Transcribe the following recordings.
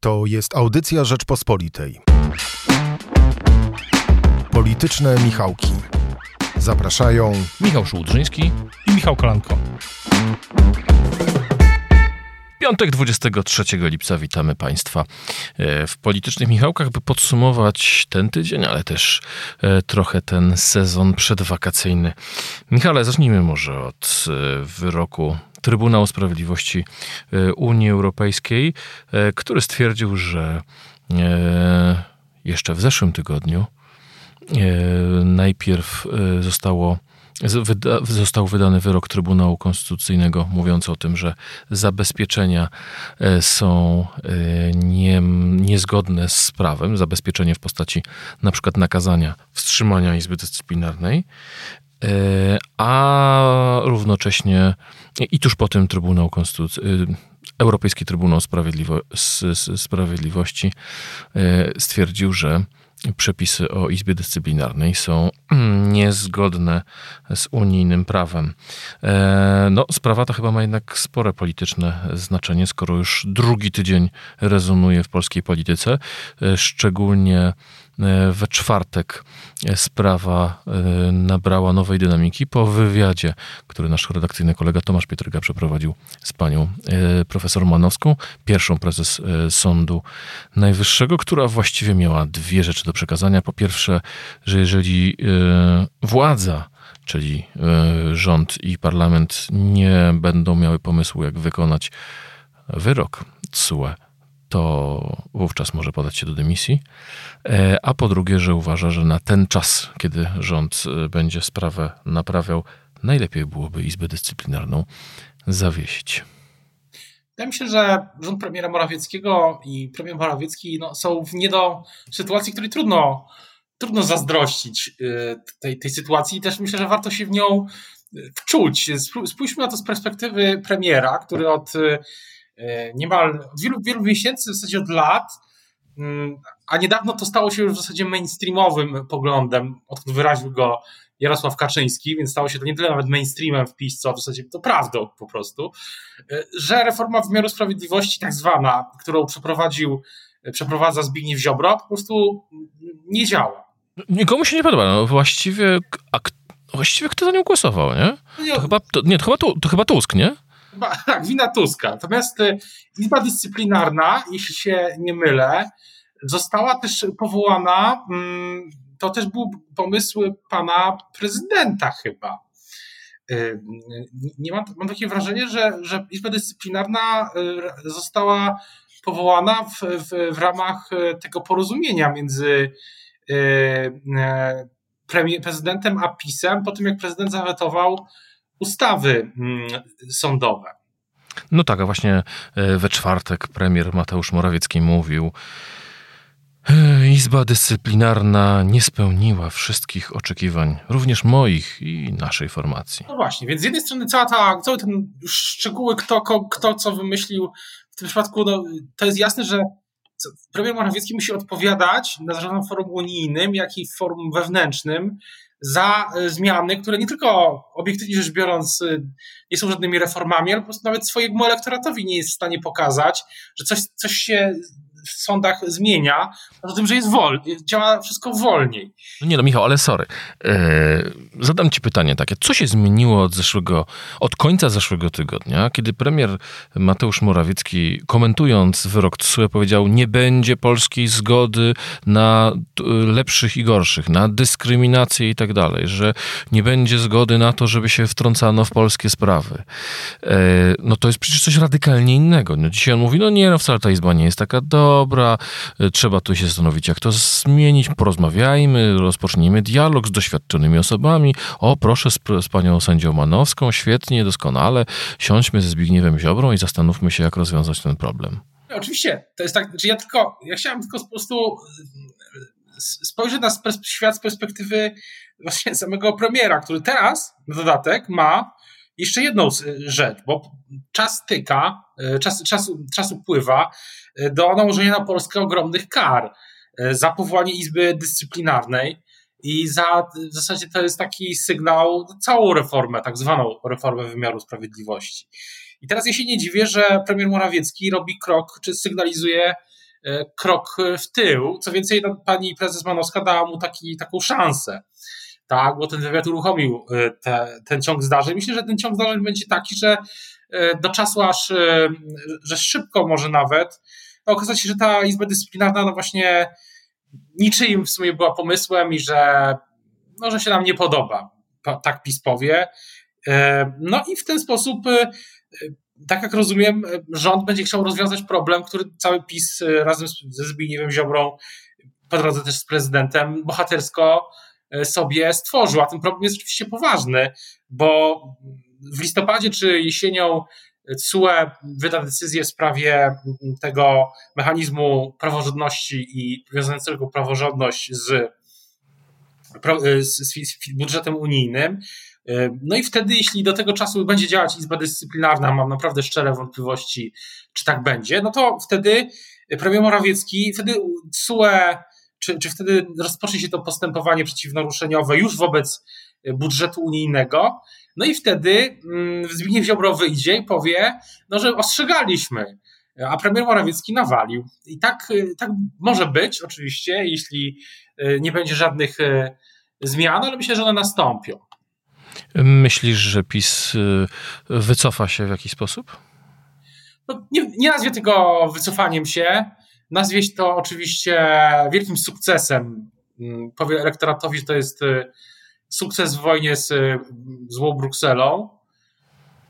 To jest audycja Rzeczpospolitej. Polityczne Michałki. Zapraszają Michał Szułdrzyński i Michał Kolanko. Piątek 23 lipca witamy Państwa e, w Politycznych Michałkach, by podsumować ten tydzień, ale też e, trochę ten sezon przedwakacyjny. Michale, zacznijmy może od e, wyroku Trybunału Sprawiedliwości Unii Europejskiej, który stwierdził, że jeszcze w zeszłym tygodniu najpierw zostało został wydany wyrok Trybunału Konstytucyjnego mówiący o tym, że zabezpieczenia e, są e, nie, niezgodne z prawem, zabezpieczenie w postaci na przykład nakazania wstrzymania Izby Dyscyplinarnej, e, a równocześnie i tuż po tym Trybunał Konstytucyjny Europejski Trybunał Sprawiedliwo Sprawiedliwości stwierdził, że przepisy o Izbie Dyscyplinarnej są niezgodne z unijnym prawem. E, no, sprawa ta chyba ma jednak spore polityczne znaczenie, skoro już drugi tydzień rezonuje w polskiej polityce, e, szczególnie E, we czwartek sprawa e, nabrała nowej dynamiki po wywiadzie, który nasz redakcyjny kolega Tomasz Pietryga przeprowadził z panią e, profesor Manowską, pierwszą prezes Sądu Najwyższego, która właściwie miała dwie rzeczy do przekazania. Po pierwsze, że jeżeli władza czyli rząd i parlament nie będą miały pomysłu, jak wykonać wyrok TSUE, to wówczas może podać się do dymisji. E, a po drugie, że uważa, że na ten czas, kiedy rząd e, będzie sprawę naprawiał, najlepiej byłoby Izbę Dyscyplinarną zawiesić. Mi się, że rząd premiera Morawieckiego i premier Morawiecki no, są w nie do sytuacji, której trudno, trudno zazdrościć e, tej, tej sytuacji i też myślę, że warto się w nią wczuć. Spójrzmy na to z perspektywy premiera, który od niemal od wielu, wielu miesięcy, w zasadzie od lat, mm, a niedawno to stało się już w zasadzie mainstreamowym poglądem, odkąd wyraził go Jarosław Kaczyński, więc stało się to nie tyle nawet mainstreamem w PiS, co w zasadzie to prawdą po prostu, że reforma wymiaru sprawiedliwości tak zwana, którą przeprowadził, przeprowadza Zbigniew Ziobro, po prostu nie działa. Nikomu się nie podoba. No właściwie, a, właściwie kto za nią głosował, nie? nie to, chyba, to, nie, to, chyba, to, to chyba Tusk, nie? Tak, wina Tuska. Natomiast y, Izba Dyscyplinarna, jeśli się nie mylę, została też powołana, mm, to też był pomysł pana prezydenta chyba. Y, nie mam, mam takie wrażenie, że, że Izba Dyscyplinarna y, została powołana w, w, w ramach tego porozumienia między prezydentem a PiSem, po tym jak prezydent zawetował ustawy mm, sądowe. No tak, a właśnie e, we czwartek premier Mateusz Morawiecki mówił, e, Izba Dyscyplinarna nie spełniła wszystkich oczekiwań, również moich i naszej formacji. No właśnie, więc z jednej strony cała ta, cały ten szczegóły, kto, kto co wymyślił, w tym przypadku no, to jest jasne, że premier Morawiecki musi odpowiadać na zarówno forum unijnym, jak i forum wewnętrznym za e, zmiany, które nie tylko obiektywnie rzecz biorąc e, nie są żadnymi reformami, ale po prostu nawet swojemu elektoratowi nie jest w stanie pokazać, że coś, coś się w sądach zmienia, poza tym, że jest wol, działa wszystko wolniej. No nie no, Michał, ale sorry. Eee, zadam ci pytanie takie. Co się zmieniło od zeszłego, od końca zeszłego tygodnia, kiedy premier Mateusz Morawiecki, komentując wyrok TSUE, powiedział, nie będzie polskiej zgody na lepszych i gorszych, na dyskryminację i tak dalej, że nie będzie zgody na to, żeby się wtrącano w polskie sprawy. Eee, no to jest przecież coś radykalnie innego. No dzisiaj on mówi, no nie, no wcale ta izba nie jest taka dobra, dobra, y, trzeba tu się zastanowić, jak to zmienić, porozmawiajmy, rozpocznijmy dialog z doświadczonymi osobami. O, proszę z, z panią sędzią Manowską, świetnie, doskonale, siądźmy ze Zbigniewem Ziobrą i zastanówmy się, jak rozwiązać ten problem. Oczywiście, to jest tak, że ja tylko, ja chciałem tylko po prostu y, spojrzeć na świat z perspektywy właśnie samego premiera, który teraz, na dodatek, ma jeszcze jedną rzecz, bo czas tyka, y, czas, czas, czas upływa, do nałożenia na Polskę ogromnych kar za powołanie Izby Dyscyplinarnej i za, w zasadzie to jest taki sygnał na całą reformę, tak zwaną reformę wymiaru sprawiedliwości. I teraz ja się nie dziwię, że premier Morawiecki robi krok, czy sygnalizuje krok w tył. Co więcej, no, pani prezes Manowska dała mu taki, taką szansę. Tak, bo ten wywiad uruchomił te, ten ciąg zdarzeń. Myślę, że ten ciąg zdarzeń będzie taki, że do czasu aż, że szybko może nawet okazać się, że ta Izba Dyscyplinarna no właśnie niczyim w sumie była pomysłem i że, no, że się nam nie podoba, tak PiS powie. No i w ten sposób, tak jak rozumiem, rząd będzie chciał rozwiązać problem, który cały PiS razem ze Zbigniewem Ziobrą, po drodze też z prezydentem, bohatersko sobie stworzył. A ten problem jest oczywiście poważny, bo w listopadzie czy jesienią CUE wyda decyzję w sprawie tego mechanizmu praworządności i wiązującego praworządność z, z, z budżetem unijnym. No i wtedy, jeśli do tego czasu będzie działać Izba Dyscyplinarna, mam naprawdę szczere wątpliwości, czy tak będzie, no to wtedy premier Morawiecki, wtedy CUE, czy, czy wtedy rozpocznie się to postępowanie przeciwnaruszeniowe już wobec budżetu unijnego, no i wtedy mm, Zbigniew Ziobro wyjdzie i powie, no, że ostrzegaliśmy, a premier Morawiecki nawalił. I tak, y, tak może być, oczywiście, jeśli y, nie będzie żadnych zmian, ale myślę, że one nastąpią. Myślisz, że PiS wycofa się w jakiś sposób? No, nie, nie nazwie tego wycofaniem się. Nazwie to oczywiście wielkim sukcesem. Mm, powie elektoratowi, że to jest sukces w wojnie z złą Brukselą,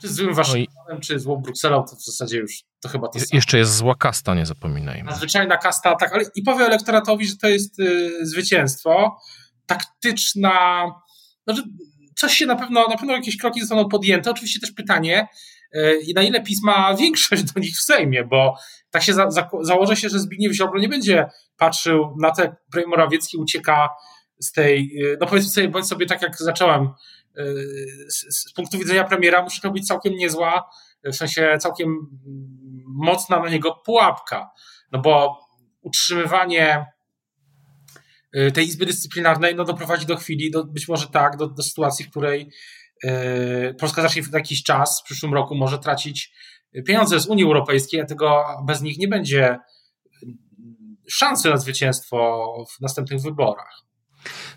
czy z złym Waszyngtonem, czy złą Brukselą, to w zasadzie już to chyba to Je, Jeszcze jest zła kasta, nie zapominajmy. Zwyczajna kasta, tak, ale i powie elektoratowi, że to jest y, zwycięstwo. Taktyczna, że coś się na pewno, na pewno jakieś kroki zostaną podjęte. Oczywiście też pytanie, y, i na ile PiS ma większość do nich w Sejmie, bo tak się za, za, założę się, że Zbigniew Ziobro nie będzie patrzył na to, jak Morawiecki ucieka z tej, no powiedzmy sobie, bądź sobie tak jak zacząłem, z, z, punktu widzenia premiera musi to być całkiem niezła, w sensie całkiem mocna na niego pułapka, no bo utrzymywanie tej Izby Dyscyplinarnej no, doprowadzi do chwili, do, być może tak, do, do sytuacji, w której Polska zacznie w jakiś czas, w przyszłym roku może tracić pieniądze z Unii Europejskiej, a tego bez nich nie będzie szansy na zwycięstwo w następnych wyborach.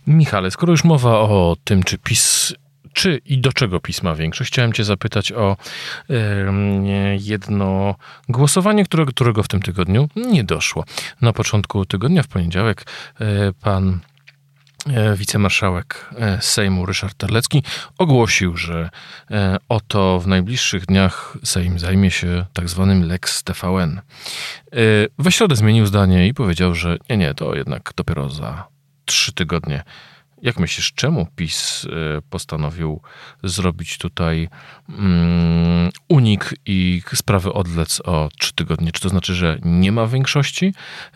Michale, skoro już mowa o tym, czy PiS czy i do czego pisma większość? Chciałem Cię zapytać o jedno głosowanie, którego, którego w tym tygodniu nie doszło. Na początku tygodnia, w poniedziałek, e, pan wicemarszałek e, Sejmu Ryszard Terlecki ogłosił, że oto w najbliższych dniach Sejm zajmie się tak zwanym Lex TVN. We środę zmienił zdanie i powiedział, że nie, nie, to jednak dopiero za trzy tygodnie. Jak myślisz, czemu PiS e, postanowił zrobić tutaj um, unik i sprawy odlec o trzy tygodnie? Czy to znaczy, że nie ma większości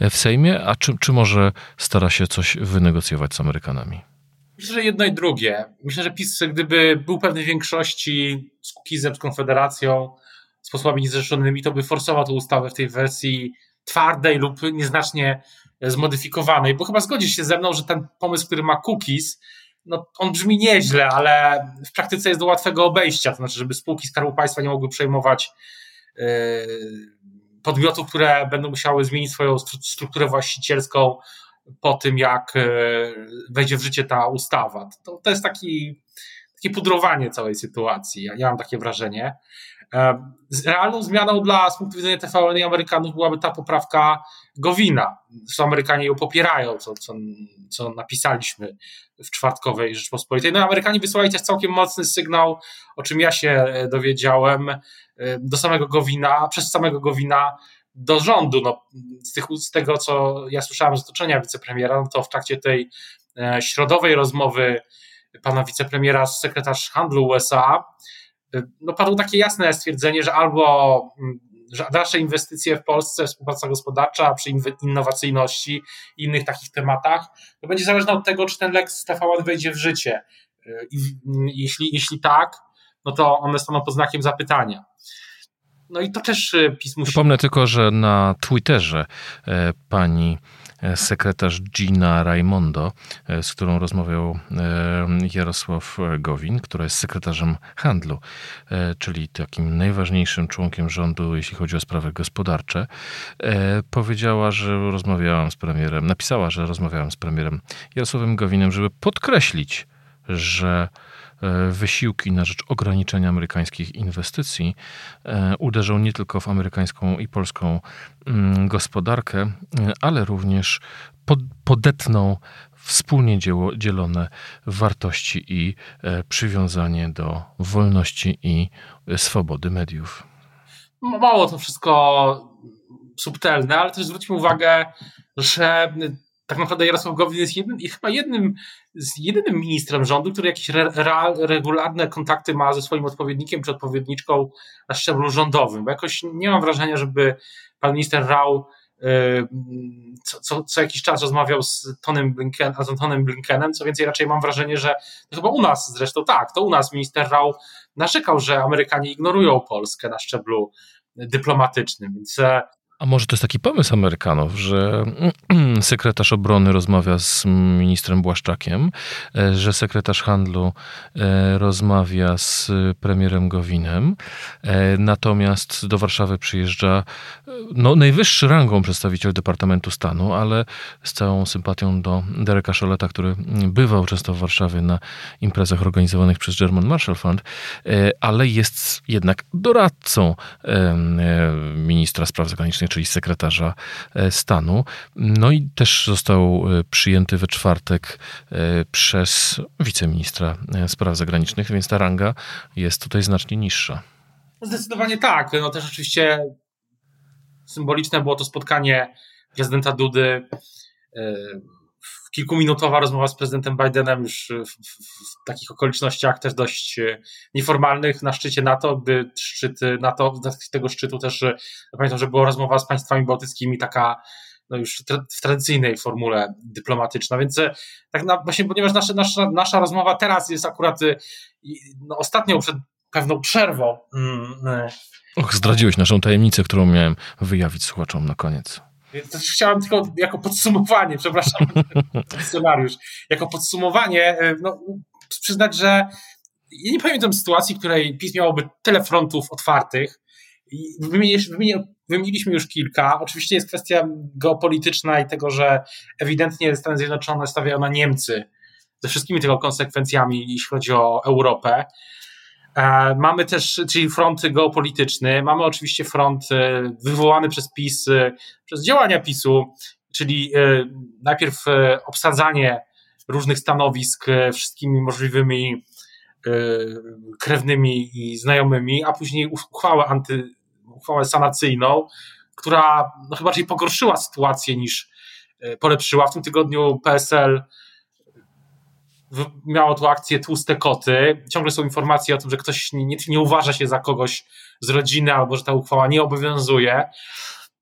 w Sejmie, a czy, czy może stara się coś wynegocjować z Amerykanami? Myślę, że jedno i drugie. Myślę, że PiS, gdyby był pewnej większości z Kukizem, z Konfederacją, z posłami niezrzeszonymi, to by forsował tę ustawę w tej wersji twardej lub nieznacznie zmodyfikowanej, bo chyba zgodzisz się ze mną, że ten pomysł, który ma cookies, no, on brzmi nieźle, ale w praktyce jest do łatwego obejścia, to znaczy, żeby spółki Skarbu Państwa nie mogły przejmować yy, podmiotów, które będą musiały zmienić swoją strukturę właścicielską po tym, jak yy, wejdzie w życie ta ustawa. To, to jest taki, takie pudrowanie całej sytuacji. Ja, ja mam takie wrażenie. E, realną zmianą dla, z punktu widzenia TVN i Amerykanów byłaby ta poprawka Gowina. Zresztą Amerykanie ją popierają, co, co, co napisaliśmy w czwartkowej Rzeczpospolitej. No Amerykanie wysłali też całkiem mocny sygnał, o czym ja się e, dowiedziałem, e, do samego Gowina, przez samego Gowina do rządu. No, z, tych, z tego, co ja słyszałem z otoczenia wicepremiera, no to w trakcie tej środowej rozmowy pana wicepremiera z sekretarz handlu USA no padło takie jasne stwierdzenie, że albo mm, że dalsze inwestycje w Polsce, współpraca gospodarcza przy innowacyjności i innych takich tematach, to będzie zależne od tego, czy ten Lex TVN wejdzie w życie. I jeśli, jeśli tak, no to one staną pod znakiem zapytania. No i to też PiS musi... Przypomnę tylko, że na Twitterze pani sekretarz Gina Raimondo, e, z którą rozmawiał e, Jarosław Gowin, która jest sekretarzem handlu, e, czyli takim najważniejszym członkiem rządu, jeśli chodzi o sprawy gospodarcze, powiedziała, że rozmawiałam z premierem, napisała, że rozmawiałam z premierem Jarosławem Gowinem, żeby podkreślić, że E, wysiłki na rzecz ograniczenia amerykańskich inwestycji e, uderzą nie tylko w amerykańską i polską mm, gospodarkę, e, ale również podetną wspólnie dzielone wartości i przywiązanie do wolności i swobody mediów. Mało to wszystko subtelne, ale też zwróćmy uwagę, że tak naprawdę Jarosław Gowin jest jednym, chyba jednym z jedynym ministrem rządu, który jakieś re, regularne kontakty ma ze swoim odpowiednikiem czy odpowiedniczką na szczeblu rządowym, bo jakoś nie mam wrażenia, żeby pan minister Rał y, co, co, co, jakiś czas rozmawiał z Tonem Blinken, z Antonem Blinkenem, co więcej raczej mam wrażenie, że to chyba u nas zresztą tak, to u nas minister Rał narzekał, że Amerykanie ignorują Polskę na szczeblu dyplomatycznym, więc e, a może to jest taki pomysł Amerykanów, że sekretarz obrony rozmawia z ministrem Błaszczakiem, e, że sekretarz handlu e, rozmawia z premierem Gowinem, e, natomiast do Warszawy przyjeżdża no, najwyższy rangą przedstawiciel Departamentu Stanu, ale z całą sympatią do Dereka Szoleta, który bywał często w Warszawie na imprezach organizowanych przez German Marshall Fund, ale jest jednak doradcą ministra spraw zagranicznych czyli sekretarza e, stanu. No i też został e, przyjęty we czwartek e, przez wiceministra spraw zagranicznych, więc ta ranga jest tutaj znacznie niższa. Zdecydowanie tak. No też oczywiście symboliczne było to spotkanie prezydenta Dudy kilkuminutowa rozmowa z prezydentem Bidenem już w, w, w, takich okolicznościach też dość e, nieformalnych na szczycie NATO, by szczyt NATO, z tego szczytu też e, pamiętam, że była rozmowa z państwami bałtyckimi taka no już w tradycyjnej formule dyplomatyczna, więc e, tak na, właśnie ponieważ nasza, nasza, nasza rozmowa teraz jest akurat no, ostatnią przed pewną przerwą. Mm, Och, zdradziłeś naszą tajemnicę, którą miałem wyjawić słuchaczom na koniec. Więc chciałem tylko jako podsumowanie, przepraszam, scenariusz, jako podsumowanie, e, no, przyznać, że ja nie pamiętam sytuacji, w której PiS miałoby tyle frontów otwartych. Wymieniliśmy już kilka. Oczywiście jest kwestia geopolityczna i tego, że ewidentnie Stany Zjednoczone stawiają na Niemcy ze wszystkimi tego konsekwencjami, jeśli chodzi o Europę. E, mamy też, czyli front geopolityczny, mamy oczywiście front e, wywołany przez PiS, e, przez działania PiSu, czyli najpierw obsadzanie różnych stanowisk wszystkimi możliwymi krewnymi i znajomymi, a później uchwałę anty, uchwałę sanacyjną, która no, chyba raczej pogorszyła sytuację niż polepszyła. W tym tygodniu PSL miało tu akcję tłuste koty. Ciągle są informacje o tym, że ktoś nie, nie uważa się za kogoś z rodziny albo że ta uchwała nie obowiązuje.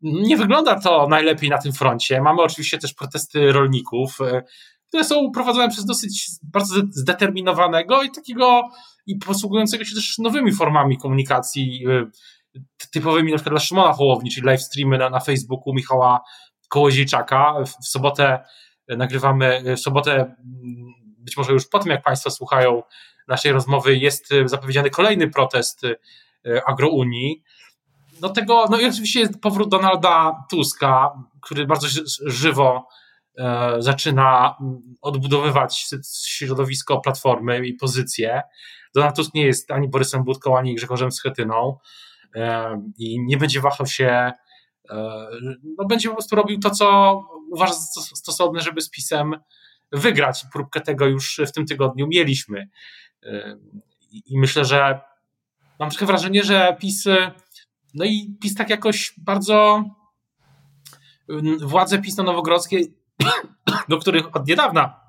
Nie wygląda to najlepiej na tym froncie. Mamy oczywiście też protesty rolników, e, które są prowadzone przez dosyć bardzo zdeterminowanego i takiego i posługującego się też nowymi formami komunikacji, e, typowymi na przykład dla Szymona Hołowni, czyli live streamy na, na Facebooku Michała Kołodziejczaka. W, w sobotę nagrywamy, w sobotę być może już po tym, jak Państwo słuchają naszej rozmowy, jest e, zapowiedziany kolejny protest e, agrounii. No tego, no i oczywiście jest powrót Donalda Tuska, który bardzo żywo e, zaczyna odbudowywać środowisko Platformy i pozycję. Donald Tusk nie jest ani Borysem Budką, ani Grzegorzem Schetyną i nie będzie wahał się, no będzie po prostu robił to, co uważa za stosowne, żeby z PiSem wygrać. Próbkę tego już w tym tygodniu mieliśmy. I myślę, że mam trochę wrażenie, że PiS, no i PiS tak jakoś bardzo władze PiS na Nowogrodzkiej, do których od niedawna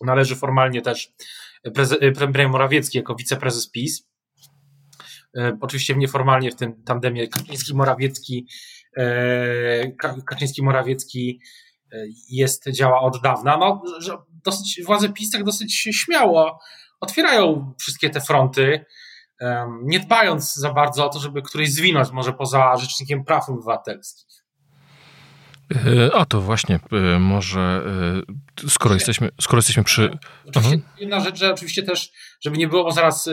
należy formalnie też premier Morawiecki jako wiceprezes PiS. Oczywiście nieformalnie w tym tandemie Kaczyński-Morawiecki, Kaczyński-Morawiecki jest, działa od dawna. No, dosyć, władze PiS tak dosyć śmiało otwierają wszystkie te fronty. nie dbając za bardzo o to, żeby któryś zwinąć może poza Rzecznikiem Praw Obywatelskich. E, a to właśnie, e, może e, skoro jesteśmy, skoro jesteśmy przy. Oczywiście mhm. jedna rzecz, że oczywiście też, żeby nie było, bo zaraz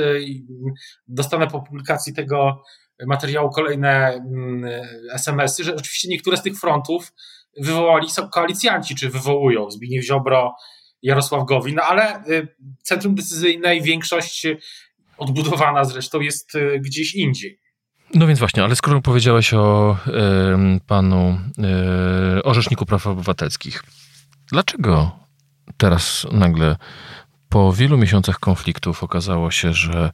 dostanę po publikacji tego materiału kolejne mm, SMS-y, że oczywiście niektóre z tych frontów wywołali koalicjanci, czy wywołują Zbigniew Ziobro, Jarosław Gowin, no ale centrum decyzyjne i większość odbudowana zresztą jest gdzieś indziej. No więc właśnie, ale skoro powiedziałeś o y, panu y, o Rzeczniku Praw Obywatelskich, dlaczego teraz nagle po wielu miesiącach konfliktów okazało się, że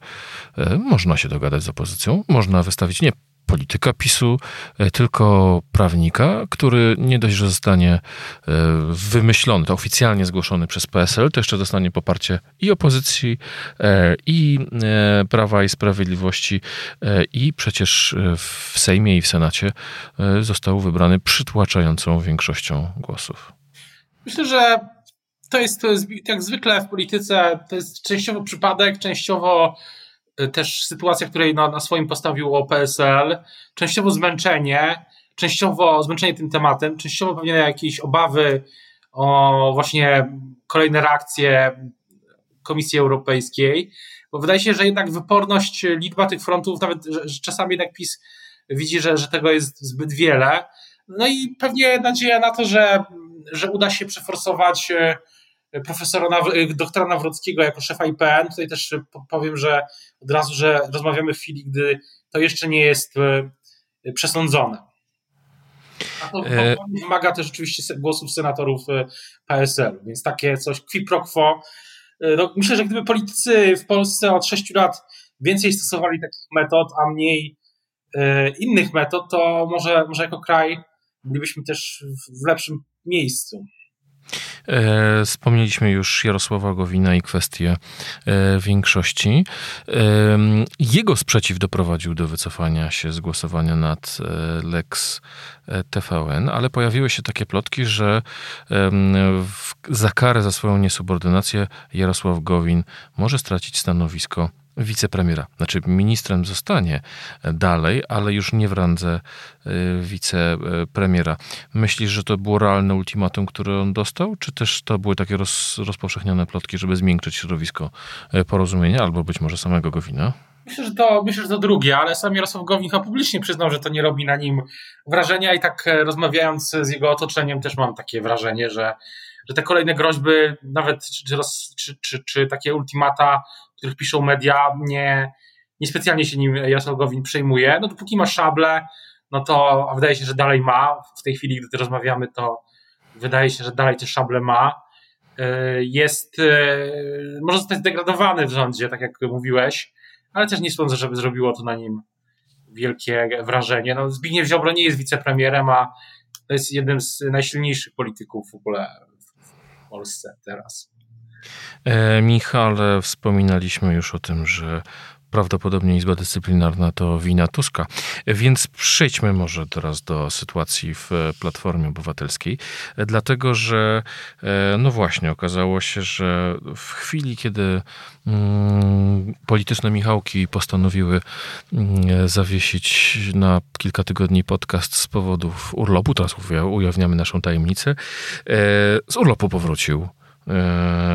y, można się dogadać z opozycją, można wystawić nie polityka PiSu, e, tylko prawnika, który nie dość, że zostanie e, wymyślony, to oficjalnie zgłoszony przez PSL, to jeszcze dostanie poparcie i opozycji, e, i Prawa i Sprawiedliwości, i przecież w Sejmie i w Senacie został wybrany przytłaczającą większością głosów. Myślę, że to jest, to jest jak zwykle w polityce, to jest częściowo przypadek, częściowo też sytuacja, w której na, na swoim postawiło PSL, częściowo zmęczenie, częściowo zmęczenie tym tematem, częściowo pewnie jakieś obawy o właśnie kolejne reakcje Komisji Europejskiej, bo wydaje się, że jednak wyporność, liczba tych frontów, nawet że, że czasami jednak PiS widzi, że, że tego jest zbyt wiele. No i pewnie nadzieja na to, że, że uda się przeforsować y, profesora, Naw- doktora Nawrockiego jako szefa IPN. Tutaj też powiem, że od razu, że rozmawiamy w chwili, gdy to jeszcze nie jest e, przesądzone. A to, e, to wymaga też oczywiście głosów senatorów e, PSL, więc takie coś qui pro quo. No, myślę, że gdyby politycy w Polsce od 6 lat więcej stosowali takich metod, a mniej innych metod, to może, może jako kraj bylibyśmy też w lepszym miejscu. E, wspomnieliśmy już Jarosława Gowina i kwestię e, większości. E, jego sprzeciw doprowadził do wycofania się z głosowania nad Lex TVN, ale pojawiły się takie plotki, że za karę za swoją niesubordynację Jarosław Gowin może stracić stanowisko wicepremiera. Znaczy, ministrem zostanie dalej, ale już nie w randze y, wicepremiera. Myślisz, że to było realne ultimatum, które on dostał, czy też to były takie roz, rozpowszechnione plotki, żeby zmiękczyć środowisko y, porozumienia, albo być może samego Gowina? Myślę, że to, myślę, że to drugie, ale sam Jarosław Gowin publicznie przyznał, że to nie robi na nim wrażenia i tak e, rozmawiając z jego otoczeniem też mam takie wrażenie, że, że te kolejne groźby, nawet czy, czy, czy, czy takie ultimata których piszą media, nie, niespecjalnie się nim Jarosław Gowin przejmuje. No dopóki ma szable, no to a wydaje się, że dalej ma. W tej chwili, gdy rozmawiamy, to wydaje się, że dalej te szable ma. E, jest, e, może zostać zdegradowany w rządzie, tak jak mówiłeś, ale też nie sądzę, żeby zrobiło to na nim wielkie wrażenie. No, Zbigniew Ziobro nie jest wicepremierem, a to jest jednym z najsilniejszych polityków w ogóle w Polsce teraz. E, Michale, wspominaliśmy już o tym, że prawdopodobnie Izba Dyscyplinarna to wina Tuska. Więc przejdźmy może teraz do sytuacji w Platformie Obywatelskiej, dlatego że, e, no właśnie, okazało się, że w chwili, kiedy mm, polityczne Michałki postanowiły mm, zawiesić na kilka tygodni podcast z powodów urlopu, teraz ujawniamy naszą tajemnicę, e, z urlopu powrócił E,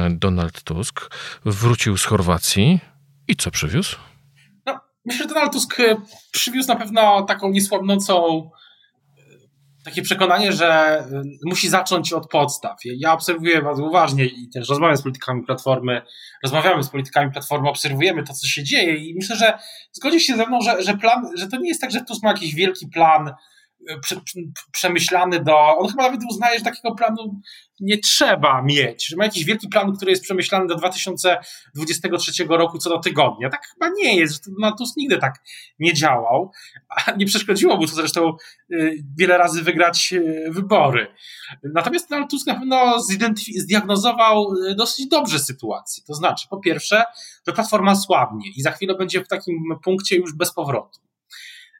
Donald Tusk wrócił z Chorwacji i co przywiózł? No, myślę, że Donald Tusk e, przywiózł na pewno taką niesłabnącą e, takie przekonanie, że musi zacząć od podstaw. Ja obserwuję bardzo uważnie i też rozmawiam z politykami Platformy, rozmawiamy z politykami Platformy, obserwujemy to, co się dzieje i myślę, że zgodzi się ze mną, że, że plan, że to nie jest tak, że Tusk ma jakiś wielki plan przemyślany do. On chyba nawet uznaje, że takiego planu nie trzeba mieć, że ma jakiś wielki plan, który jest przemyślany do 2023 roku co do tygodnia. Tak chyba nie jest, no, Tusk nigdy tak nie działał, a nie przeszkodziło mu to zresztą y, wiele razy wygrać y, wybory. Natomiast Donald Tusk na pewno zdiagnozował y, dosyć dobrze sytuację. To znaczy, po pierwsze, że platforma słabnie i za chwilę będzie w takim punkcie już bez powrotu.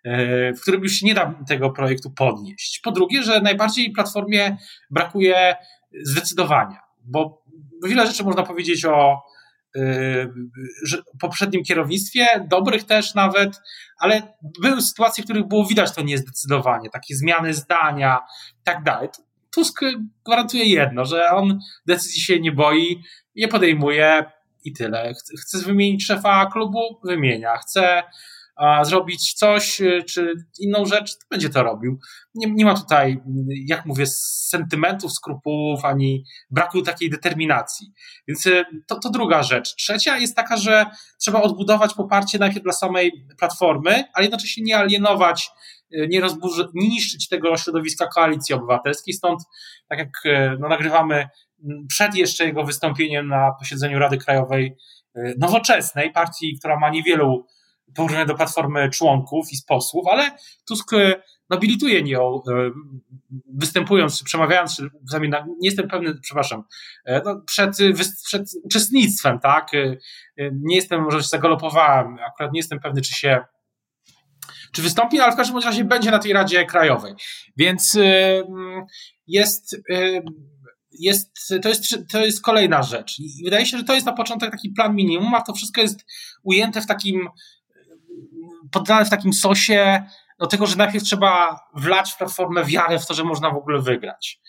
E, w którym już nie da tego projektu podnieść. Po drugie, że najbardziej platformie brakuje zdecydowania, bo wiele rzeczy można powiedzieć o w poprzednim kierownictwie, dobrych też nawet, ale były sytuacje, w których było widać to niezdecydowanie, takie zmiany zdania i tak dalej. Tusk gwarantuje jedno, że on decyzji się nie boi, je podejmuje i tyle. Chce wymienić szefa klubu? Wymienia. Chce zrobić coś, y, czy inną rzecz, to będzie to robił. Nie, nie ma tutaj, jak mówię, sentymentów, skrupułów, ani braku takiej determinacji. Więc y, to, to druga rzecz. Trzecia jest taka, że trzeba odbudować poparcie najpierw dla samej platformy, ale jednocześnie nie alienować y, nie, rozburzy, nie niszczyć tego środowiska koalicji obywatelskiej. Stąd, tak jak no, nagrywamy przed jeszcze jego wystąpieniem na posiedzeniu Rady Krajowej Nowoczesnej, partii, która ma niewielu porównania do platformy członków i posłów, ale Tusk e, nobilituje ją, e, występując, przemawiając, nie jestem pewny, przepraszam, e, no, przed, przed uczestnictwem, tak? Nie jestem, może się zagalopowałem, akurat nie jestem pewny, czy się czy wystąpi, ale w każdym razie będzie na tej Radzie Krajowej. Więc jest, jest, to, jest, to jest kolejna rzecz. I wydaje się, że to jest na początek taki plan minimum, a to wszystko jest ujęte w takim poddane w takim sosie do tego, że najpierw trzeba wlać w platformę wiarę w to, że można w ogóle wygrać.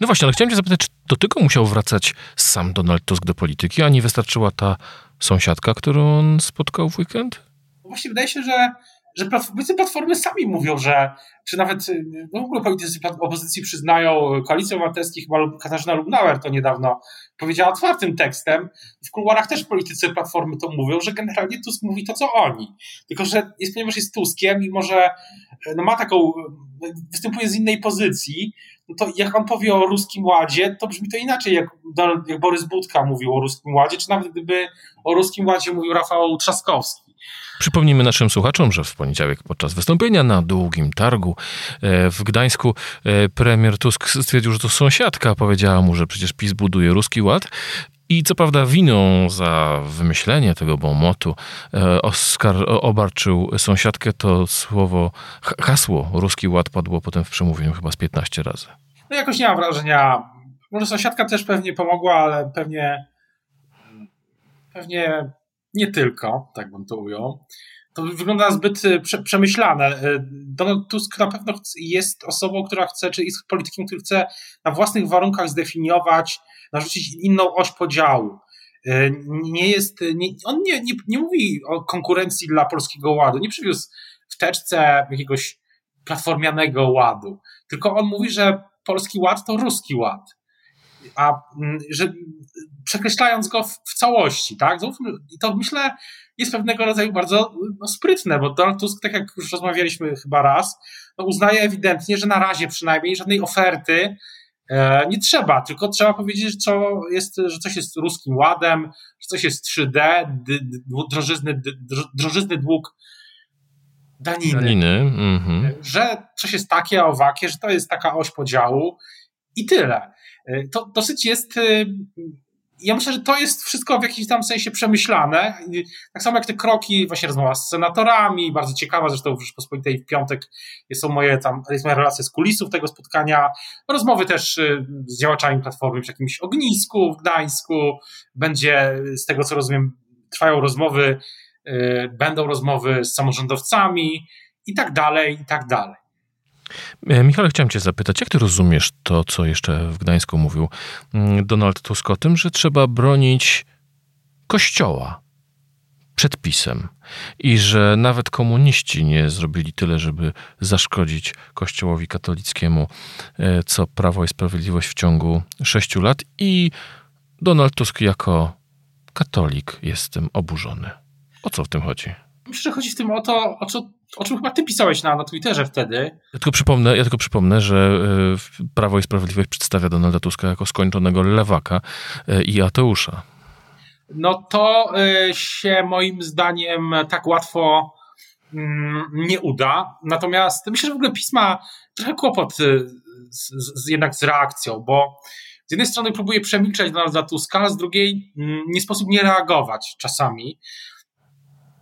No właśnie, ale chciałem cię zapytać, czy do tego musiał wracać sam Donald Tusk do polityki, a nie wystarczyła ta sąsiadka, którą on spotkał w weekend? Właśnie wydaje się, że że platformy sami mówią, że, czy nawet no w ogóle politycy opozycji przyznają, Koalicja Obywatelska, chyba Katarzyna Lubnauer to niedawno powiedziała otwartym tekstem, w kuluarach też politycy Platformy to mówią, że generalnie Tusk mówi to, co oni. Tylko, że jest, ponieważ jest Tuskiem, mimo że no ma taką, występuje z innej pozycji, no to jak on powie o ruskim ładzie, to brzmi to inaczej, jak, jak Borys Budka mówił o ruskim ładzie, czy nawet gdyby o ruskim ładzie mówił Rafał Trzaskowski. Przypomnijmy naszym słuchaczom, że w poniedziałek podczas wystąpienia na długim targu e, w Gdańsku e, premier Tusk stwierdził, że to sąsiadka powiedziała mu, że przecież PiS buduje ruski ład. I co prawda winą za wymyślenie tego bomotu e, Oskar obarczył sąsiadkę, to słowo, hasło ruski ład padło potem w przemówieniu chyba z 15 razy. No jakoś nie mam wrażenia, może sąsiadka też pewnie pomogła, ale pewnie pewnie nie tylko, tak bym to ujął. To wygląda zbyt e, prze, przemyślane. E, Donald Tusk na pewno jest osobą, która chce, czy jest politykiem, który chce na własnych warunkach zdefiniować, narzucić inną oś podziału. E, nie jest, nie, on nie, nie, nie mówi o konkurencji dla polskiego ładu, nie przywiózł w teczce jakiegoś platformianego ładu, tylko on mówi, że polski ład to ruski ład a mm, że przekreślając go w, w całości, tak? I to myślę jest pewnego rodzaju bardzo no, sprytne, bo Donald Tusk, tak jak już rozmawialiśmy chyba raz, no, uznaje ewidentnie, że na razie przynajmniej żadnej oferty e, nie trzeba, tylko trzeba powiedzieć, że, co jest, że coś jest ruskim ładem, że coś jest 3D, d, d, drożyzny, d, drożyzny dług daniny, daniny. Mhm. że coś jest takie, owakie, że to jest taka oś podziału i tyle. E, to dosyć jest. E, ja myślę, że to jest wszystko w jakimś tam sensie przemyślane. Tak samo jak te kroki, właśnie rozmowa z senatorami, bardzo ciekawa, zresztą w Rzeczpospolitej w piątek są moje tam, jest moja relacja z kulisów tego spotkania, rozmowy też e, z działaczami Platformy przy jakimś ognisku w Gdańsku, będzie, z tego co rozumiem, trwają rozmowy, będą rozmowy z samorządowcami i tak dalej, i tak dalej. E, Michał, chciałem Cię zapytać, jak Ty rozumiesz to, co jeszcze w Gdańsku mówił mm, Donald Tusk o tym, że trzeba bronić Kościoła przed pisem i że nawet komuniści nie zrobili tyle, żeby zaszkodzić Kościołowi katolickiemu, e, co Prawo i Sprawiedliwość w ciągu sześciu lat i Donald Tusk jako katolik jest tym oburzony. O co w tym chodzi? Myślę, że chodzi w tym o to, o co o czym chyba ty pisałeś na, na Twitterze wtedy. Ja tylko przypomnę, ja tylko przypomnę że e, Prawo i Sprawiedliwość przedstawia Donalda Tuska jako skończonego lewaka e, i ateusza. No to e, się moim zdaniem tak łatwo mm, nie uda. Natomiast myślę, że w ogóle pisma trochę kłopot z, z, jednak z reakcją, bo z jednej strony próbuje przemilczeć Donalda Tuska, a z drugiej mm, nie sposób nie reagować czasami.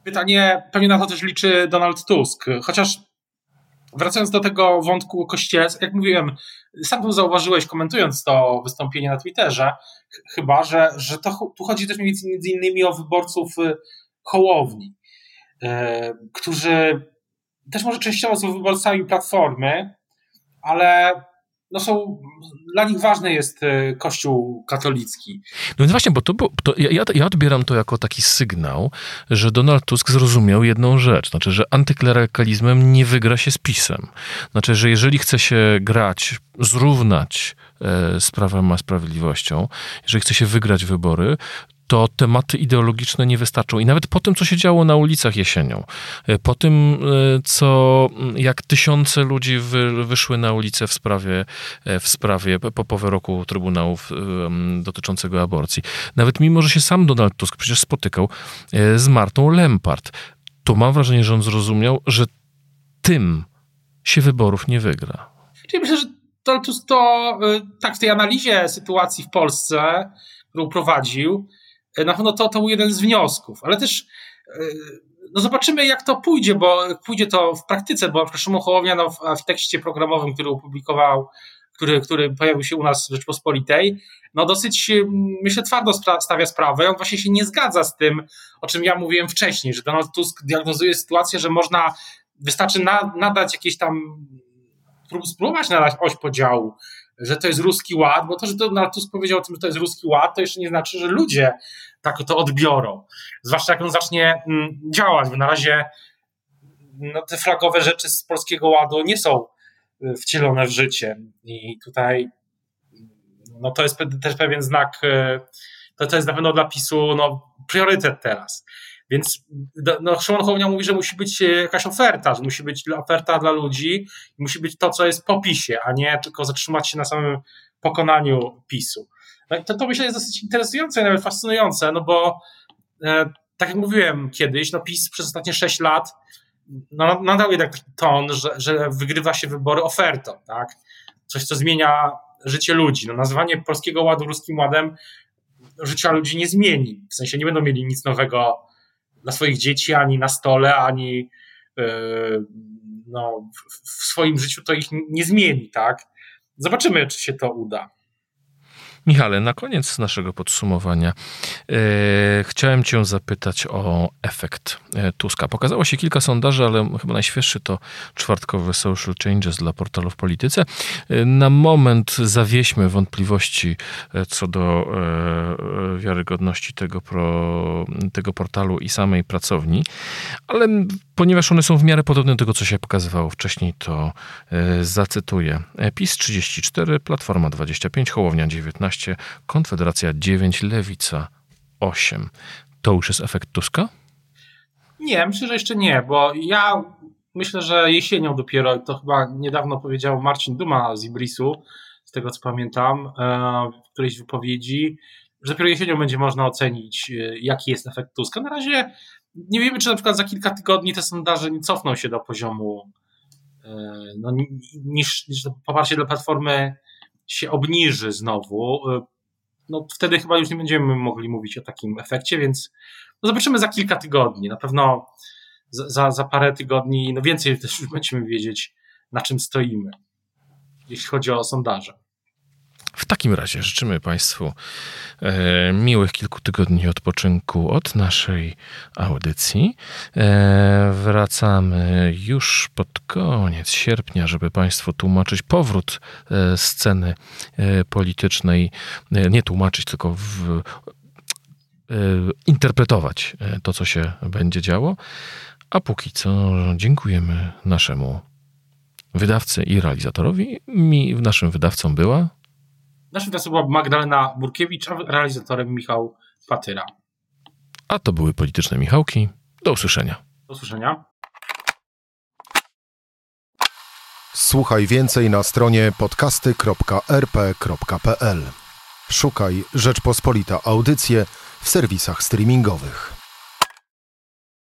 Pytanie, pewnie na to też liczy Donald Tusk, chociaż wracając do tego wątku kościele, jak mówiłem, sam tu zauważyłeś, komentując to wystąpienie na Twitterze, chyba, że, że to, tu chodzi też między innymi o wyborców y, Hołowni, e, którzy też może częściowo są wyborcami Platformy, ale no są, dla nich ważny jest e, Kościół katolicki. No więc właśnie, bo to, bo to ja, ja odbieram to jako taki sygnał, że Donald Tusk zrozumiał jedną rzecz, znaczy, że antyklerykalizmem nie wygra się z PiSem. Znaczy, że jeżeli chce się grać, zrównać e, z Prawem a Sprawiedliwością, jeżeli chce się wygrać wybory, to tematy ideologiczne nie wystarczą. I nawet po tym, co się działo na ulicach jesienią, e, po tym, e, co jak tysiące ludzi wy, wyszły na ulicę w sprawie, e, w sprawie po wyroku Trybunałów dotyczącego aborcji. Nawet mimo, że się sam Donald Tusk przecież spotykał z Martą Lempart, to mam wrażenie, że on zrozumiał, że tym się wyborów nie wygra. Czyli myślę, że Donald Tusk to tak w tej analizie sytuacji w Polsce, którą prowadził, na pewno to, to był jeden z wniosków, ale też e, no zobaczymy, jak to pójdzie, bo pójdzie to w praktyce, bo Szymon Hołownia no, w tekście programowym, który opublikował, który, który pojawił się u nas w Rzeczpospolitej, no dosyć, myślę, twardo stawia sprawę. On właśnie się nie zgadza z tym, o czym ja mówiłem wcześniej, że Donald Tusk diagnozuje sytuację, że można, wystarczy na, nadać jakieś tam, spróbować nadać oś podziału, że to jest ruski ład, bo to, że Donald Tusk powiedział o tym, że to jest ruski ład, to jeszcze nie znaczy, że ludzie tak to odbiorą. Zwłaszcza jak on zacznie mm, działać, bo na razie no, te flagowe rzeczy z polskiego ładu nie są y, wcielone w życie. I tutaj no, to jest też pewien znak, y, to, to jest na pewno dla PiSu no, priorytet teraz. Więc no, Szymon Hołownia mówi, że musi być e, jakaś oferta, że musi być oferta dla ludzi, musi być to, co jest po PiSie, a nie tylko zatrzymać się na samym pokonaniu PiSu. No to, to myślę jest dosyć interesujące i nawet fascynujące, no bo e, tak jak mówiłem kiedyś, no PiS przez ostatnie 6 lat no, nadał jednak taki ton, że, że wygrywa się wybory ofertą, tak? Coś, co zmienia życie ludzi. No, nazywanie Polskiego Ładu Ruskim Ładem życia ludzi nie zmieni. W sensie nie będą mieli nic nowego dla swoich dzieci, ani na stole, ani e, no, w swoim życiu to ich nie zmieni, tak? Zobaczymy, czy się to uda. Michale, na koniec naszego podsumowania e, chciałem Cię zapytać o efekt e, Tuska. Pokazało się kilka sondaży, ale chyba najświeższy to czwartkowy Social Changes dla portalu w polityce. E, na moment zawieśmy wątpliwości co do wiarygodności tego, pro, tego portalu i samej pracowni, ale ponieważ one są w miarę podobne do tego, co się pokazywało wcześniej, to zacytuję. PiS 34, Platforma 25, Hołownia 19, Konfederacja 9, Lewica 8. To już jest efekt Tuska? Nie, myślę, że jeszcze nie, bo ja myślę, że jesienią dopiero, to chyba niedawno powiedział Marcin Duma z Ibrisu, z tego co pamiętam, e, w którejś wypowiedzi, że dopiero jesienią będzie można ocenić, e, jaki jest efekt Tuska. Na razie nie wiemy, czy na przykład za kilka tygodni te sondaże nie cofną się do poziomu, e, no, niż, niż poparcie dla Platformy się obniży znowu, y, no wtedy chyba już nie będziemy mogli mówić o takim efekcie, więc no zobaczymy za kilka tygodni. Na pewno za, za parę tygodni, no więcej też już będziemy wiedzieć, na czym stoimy, jeśli chodzi o sondaże. W takim razie życzymy Państwu e, miłych kilku tygodni odpoczynku od naszej audycji. E, wracamy już pod koniec sierpnia, żeby Państwu tłumaczyć powrót e, sceny politycznej, nie tłumaczyć, tylko w, interpretować to, co się będzie działo. A póki co dziękujemy naszemu wydawcy i realizatorowi. Mi, naszym wydawcą była Naszym wydawcą była Magdalena Burkiewicz, a realizatorem Michał Patyra. A to były polityczne Michałki. Do usłyszenia. Do usłyszenia. Słuchaj więcej na stronie podcasty.rp.pl. Szukaj Rzeczpospolita Audycje w serwisach streamingowych.